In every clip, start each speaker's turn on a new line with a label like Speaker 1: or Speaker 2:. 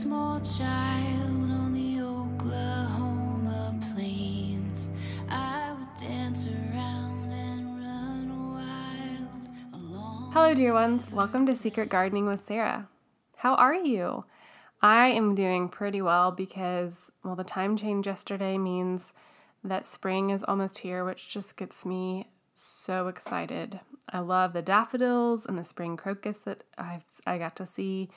Speaker 1: small child on the Oklahoma plains, I would dance around and run wild.
Speaker 2: Hello, dear ones. Welcome to Secret Gardening with Sarah. How are you? I am doing pretty well because, well, the time change yesterday means that spring is almost here, which just gets me so excited. I love the daffodils and the spring crocus that I've I got to see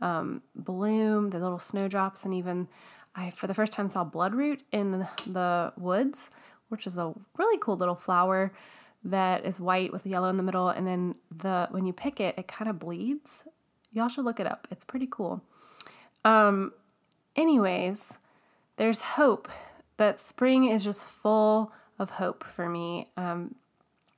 Speaker 2: um, bloom, the little snowdrops, and even I for the first time saw bloodroot in the woods, which is a really cool little flower that is white with yellow in the middle, and then the when you pick it, it kind of bleeds. Y'all should look it up. It's pretty cool. Um, anyways, there's hope that spring is just full of hope for me. Um,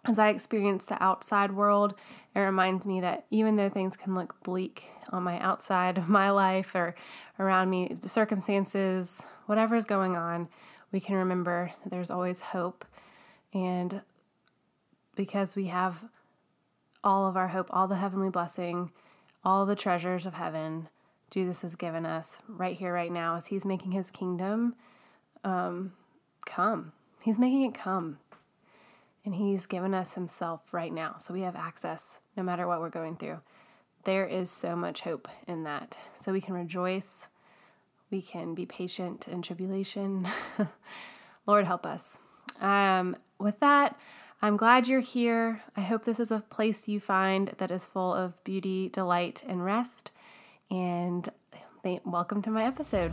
Speaker 2: as I experience the outside world, it reminds me that even though things can look bleak on my outside of my life or around me, the circumstances, whatever is going on, we can remember that there's always hope. And because we have all of our hope, all the heavenly blessing, all the treasures of heaven, Jesus has given us right here, right now, as He's making His kingdom um, come. He's making it come. And He's given us Himself right now. So we have access no matter what we're going through. There is so much hope in that. So we can rejoice. We can be patient in tribulation. Lord, help us. Um, with that, I'm glad you're here. I hope this is a place you find that is full of beauty, delight, and rest. And welcome to my episode.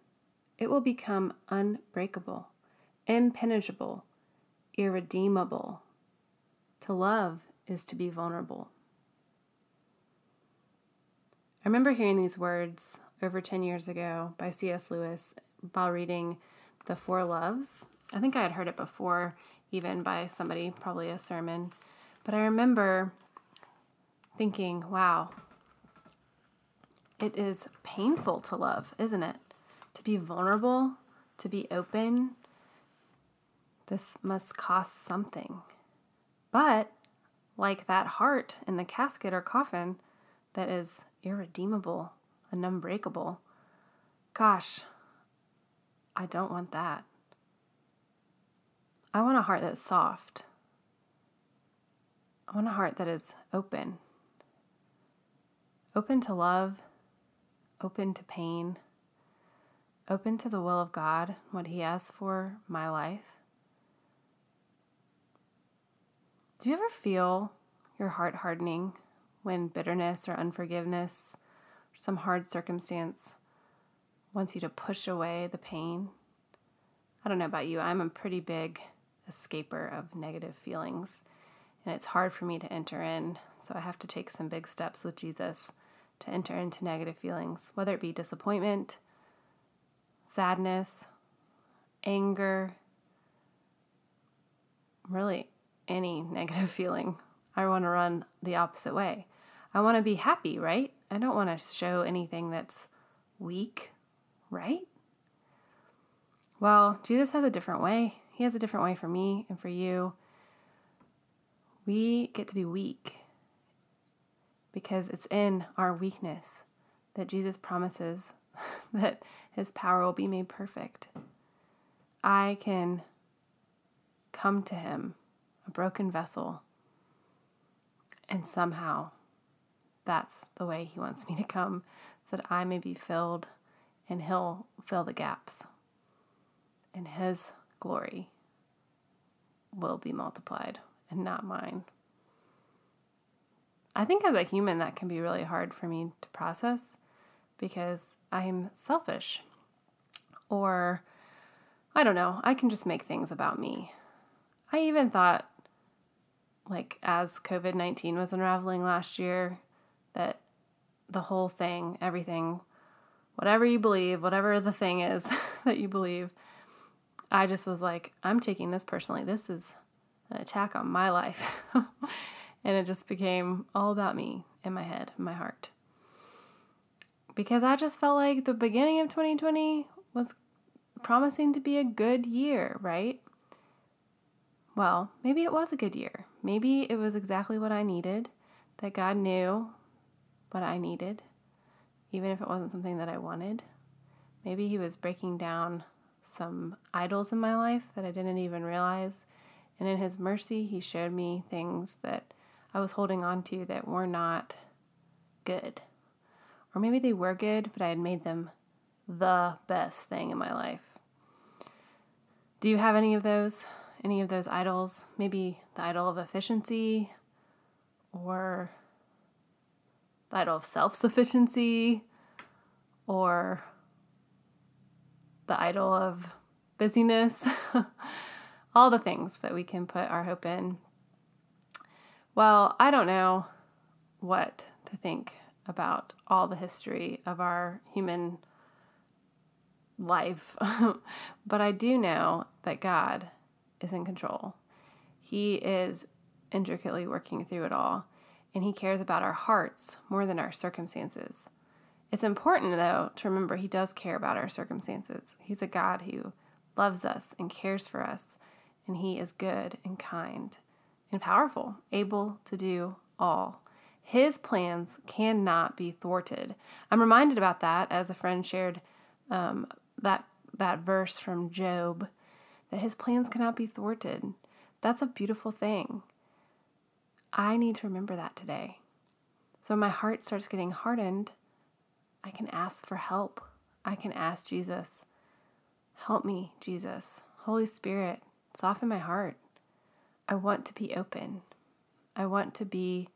Speaker 2: It will become unbreakable, impenetrable, irredeemable. To love is to be vulnerable. I remember hearing these words over 10 years ago by C.S. Lewis while reading The Four Loves. I think I had heard it before, even by somebody, probably a sermon. But I remember thinking, wow, it is painful to love, isn't it? To be vulnerable, to be open. This must cost something. But, like that heart in the casket or coffin that is irredeemable and unbreakable, gosh, I don't want that. I want a heart that's soft. I want a heart that is open. Open to love, open to pain, open to the will of God, what He has for my life. Do you ever feel your heart hardening when bitterness or unforgiveness or some hard circumstance wants you to push away the pain? I don't know about you, I'm a pretty big escaper of negative feelings, and it's hard for me to enter in, so I have to take some big steps with Jesus to enter into negative feelings, whether it be disappointment, sadness, anger, really any negative feeling. I want to run the opposite way. I want to be happy, right? I don't want to show anything that's weak, right? Well, Jesus has a different way. He has a different way for me and for you. We get to be weak because it's in our weakness that Jesus promises that his power will be made perfect. I can come to him, a broken vessel, and somehow that's the way he wants me to come so that I may be filled and he'll fill the gaps. and His glory will be multiplied and not mine. I think as a human, that can be really hard for me to process because I'm selfish. Or, I don't know, I can just make things about me. I even thought, like, as COVID 19 was unraveling last year, that the whole thing, everything, whatever you believe, whatever the thing is that you believe, I just was like, I'm taking this personally. This is an attack on my life. and it just became all about me in my head, in my heart. Because I just felt like the beginning of 2020 was promising to be a good year, right? Well, maybe it was a good year. Maybe it was exactly what I needed, that God knew what I needed, even if it wasn't something that I wanted. Maybe He was breaking down some idols in my life that I didn't even realize. And in His mercy, He showed me things that I was holding on to that were not good. Or maybe they were good, but I had made them the best thing in my life. Do you have any of those? Any of those idols? Maybe the idol of efficiency or the idol of self sufficiency or the idol of busyness. All the things that we can put our hope in. Well, I don't know what to think about all the history of our human life, but I do know that God is in control. He is intricately working through it all, and He cares about our hearts more than our circumstances. It's important, though, to remember He does care about our circumstances. He's a God who loves us and cares for us, and He is good and kind and powerful, able to do all. His plans cannot be thwarted. I'm reminded about that as a friend shared um, that that verse from Job, that his plans cannot be thwarted. That's a beautiful thing. I need to remember that today. So when my heart starts getting hardened, I can ask for help. I can ask Jesus, help me, Jesus. Holy Spirit, soften my heart. I want to be open. I want to be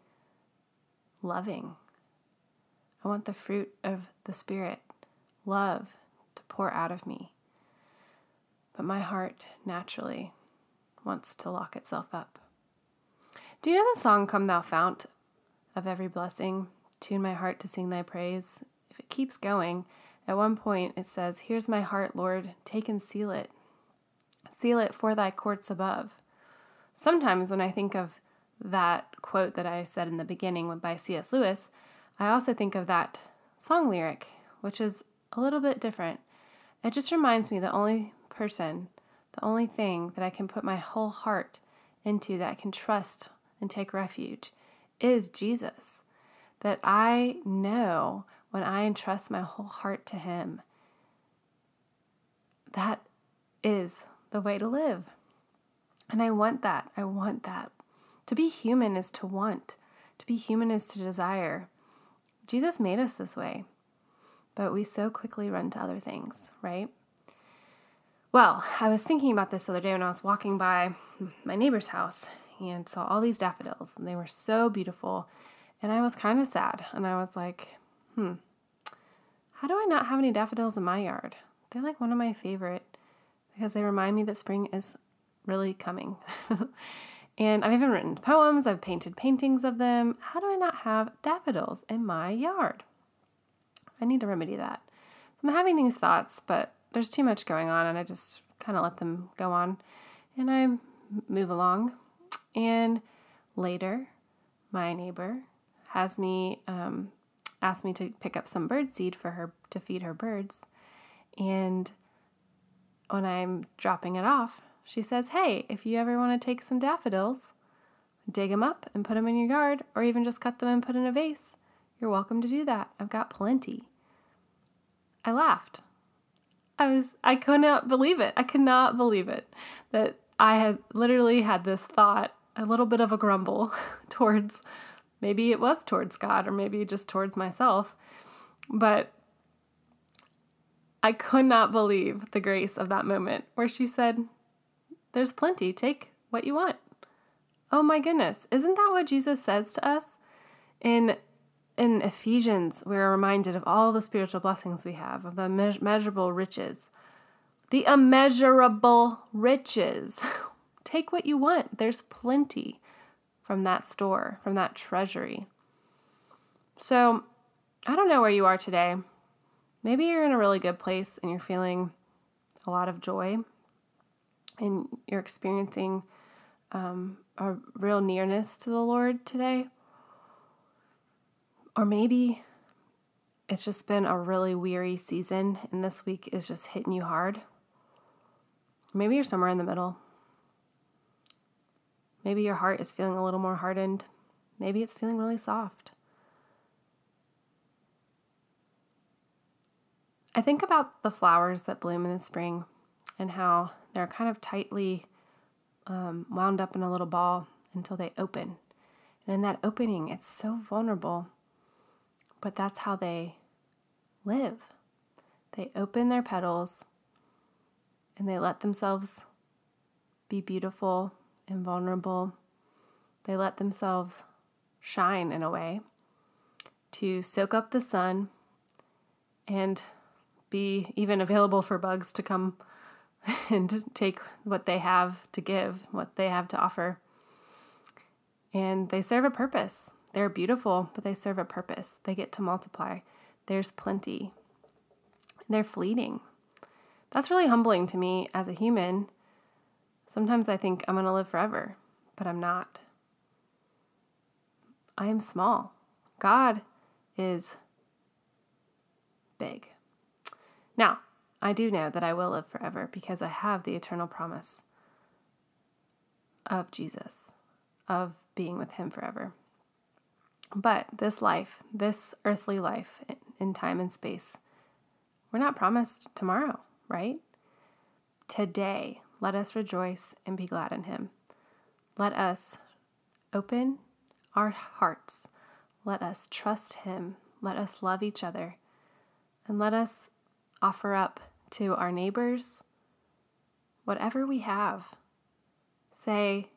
Speaker 2: loving. I want the fruit of the Spirit, love, to pour out of me. But my heart naturally wants to lock itself up. Do you know the song Come Thou Fount of Every Blessing? Tune my heart to sing thy praise. If it keeps going, at one point it says, Here's my heart, Lord, take and seal it. Seal it for thy courts above sometimes when I think of that quote that I said in the beginning by C.S. Lewis, I also think of that song lyric, which is a little bit different. It just reminds me the only person, the only thing that I can put my whole heart into that I can trust and take refuge is Jesus. That I know when I entrust my whole heart to Him, that is the way to live. And I want that. I want that. To be human is to want, to be human is to desire. Jesus made us this way, but we so quickly run to other things, right? Well, I was thinking about this the other day when I was walking by my neighbor's house and saw all these daffodils, and they were so beautiful. And I was kind of sad, and I was like, hmm, how do I not have any daffodils in my yard? They're like one of my favorite because they remind me that spring is really coming. and I've even written poems, I've painted paintings of them. How do I not have daffodils in my yard? I need to remedy that. I'm having these thoughts, but there's too much going on, and I just kind of let them go on. And I move along. And later, my neighbor has me um, me to pick up some bird seed for her to feed her birds. And when I'm dropping it off, she says, Hey, if you ever want to take some daffodils, dig them up and put them in your yard, or even just cut them and put in a vase, you're welcome to do that. I've got plenty. I laughed. I was, I could not believe it. I could not believe it that I had literally had this thought, a little bit of a grumble towards, maybe it was towards God or maybe just towards myself. But I could not believe the grace of that moment where she said, There's plenty, take what you want. Oh my goodness, isn't that what Jesus says to us? In in Ephesians, we're reminded of all the spiritual blessings we have, of the me- measurable riches. The immeasurable riches. Take what you want. There's plenty from that store, from that treasury. So, I don't know where you are today. Maybe you're in a really good place and you're feeling a lot of joy and you're experiencing um, a real nearness to the Lord today. Or maybe it's just been a really weary season and this week is just hitting you hard. Maybe you're somewhere in the middle. Maybe your heart is feeling a little more hardened. Maybe it's feeling really soft. I think about the flowers that bloom in the spring and how they're kind of tightly um, wound up in a little ball until they open. And in that opening, it's so vulnerable, but that's how they live. They open their petals and they let themselves be beautiful and vulnerable. They let themselves shine in a way to soak up the sun and be even available for bugs to come and take what they have to give, what they have to offer. And they serve a purpose. They're beautiful, but they serve a purpose. They get to multiply. There's plenty. They're fleeting. That's really humbling to me as a human. Sometimes I think I'm going to live forever, but I'm not. I am small. God is big. Now, I do know that I will live forever because I have the eternal promise of Jesus, of being with Him forever. But this life, this earthly life in time and space, we're not promised tomorrow, right? Today, let us rejoice and be glad in Him. Let us open our hearts. Let us trust Him. Let us love each other. And let us offer up to our neighbors whatever we have. Say,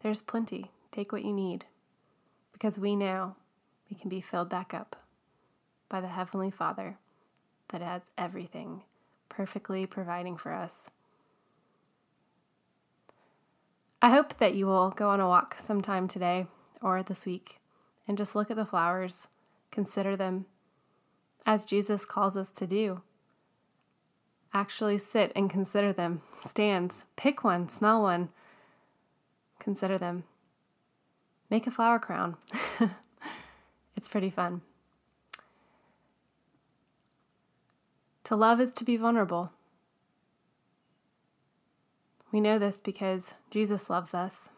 Speaker 2: there's plenty. Take what you need. Because we know we can be filled back up by the Heavenly Father that has everything perfectly providing for us. I hope that you will go on a walk sometime today or this week and just look at the flowers, consider them as Jesus calls us to do. Actually sit and consider them. Stand, pick one, smell one, consider them. Make a flower crown. it's pretty fun. To love is to be vulnerable. We know this because Jesus loves us.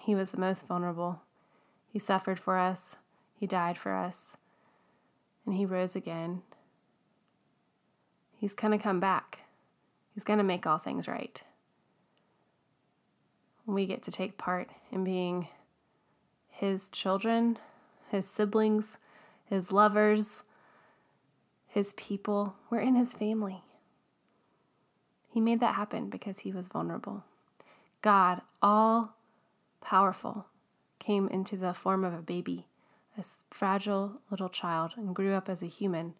Speaker 2: He was the most vulnerable. He suffered for us, He died for us, and He rose again. He's going to come back. He's going to make all things right. We get to take part in being His children, His siblings, His lovers, His people. We're in His family. He made that happen because he was vulnerable. God, all powerful, came into the form of a baby, a fragile little child, and grew up as a human.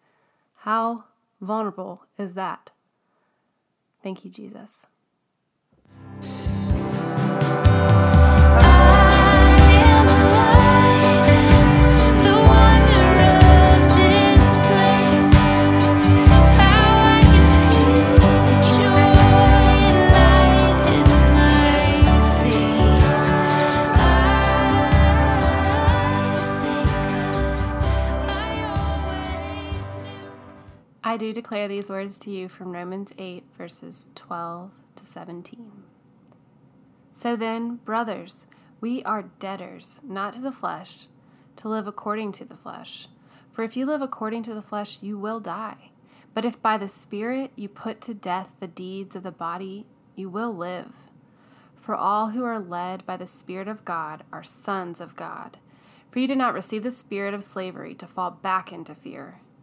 Speaker 2: How vulnerable is that? Thank you, Jesus. I do declare these words to you from Romans 8, verses 12 to 17. So then, brothers, we are debtors, not to the flesh, to live according to the flesh. For if you live according to the flesh, you will die. But if by the Spirit you put to death the deeds of the body, you will live. For all who are led by the Spirit of God are sons of God. For you did not receive the spirit of slavery to fall back into fear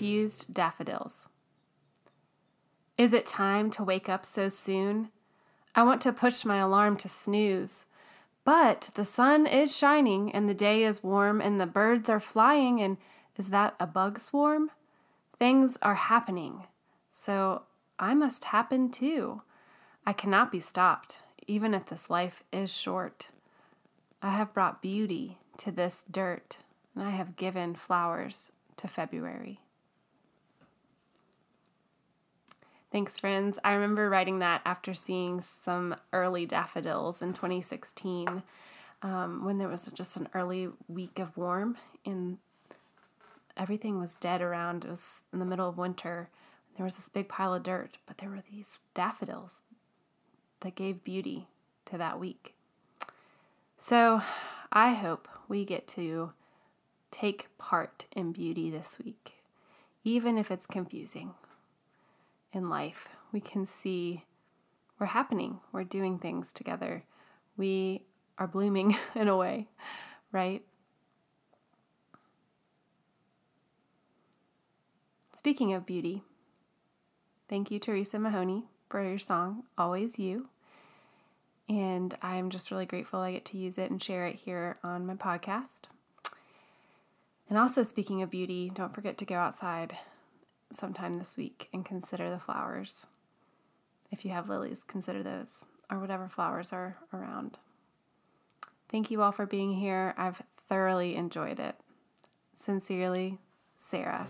Speaker 2: Confused Daffodils. Is it time to wake up so soon? I want to push my alarm to snooze. But the sun is shining and the day is warm and the birds are flying and is that a bug swarm? Things are happening. So I must happen too. I cannot be stopped, even if this life is short. I have brought beauty to this dirt, and I have given flowers to February. Thanks, friends. I remember writing that after seeing some early daffodils in 2016 um, when there was just an early week of warm and everything was dead around. It was in the middle of winter. There was this big pile of dirt, but there were these daffodils that gave beauty to that week. So I hope we get to take part in beauty this week, even if it's confusing in life. We can see we're happening, we're doing things together, we are blooming in a way, right? Speaking of beauty, thank you, Teresa Mahoney, for your song, Always You. And I'm just really grateful I get to use it and share it here on my podcast. And also, speaking of beauty, don't forget to go outside sometime this week and consider the flowers. If you have lilies, consider those or whatever flowers are around. Thank you all for being here. I've thoroughly enjoyed it. Sincerely, Sarah.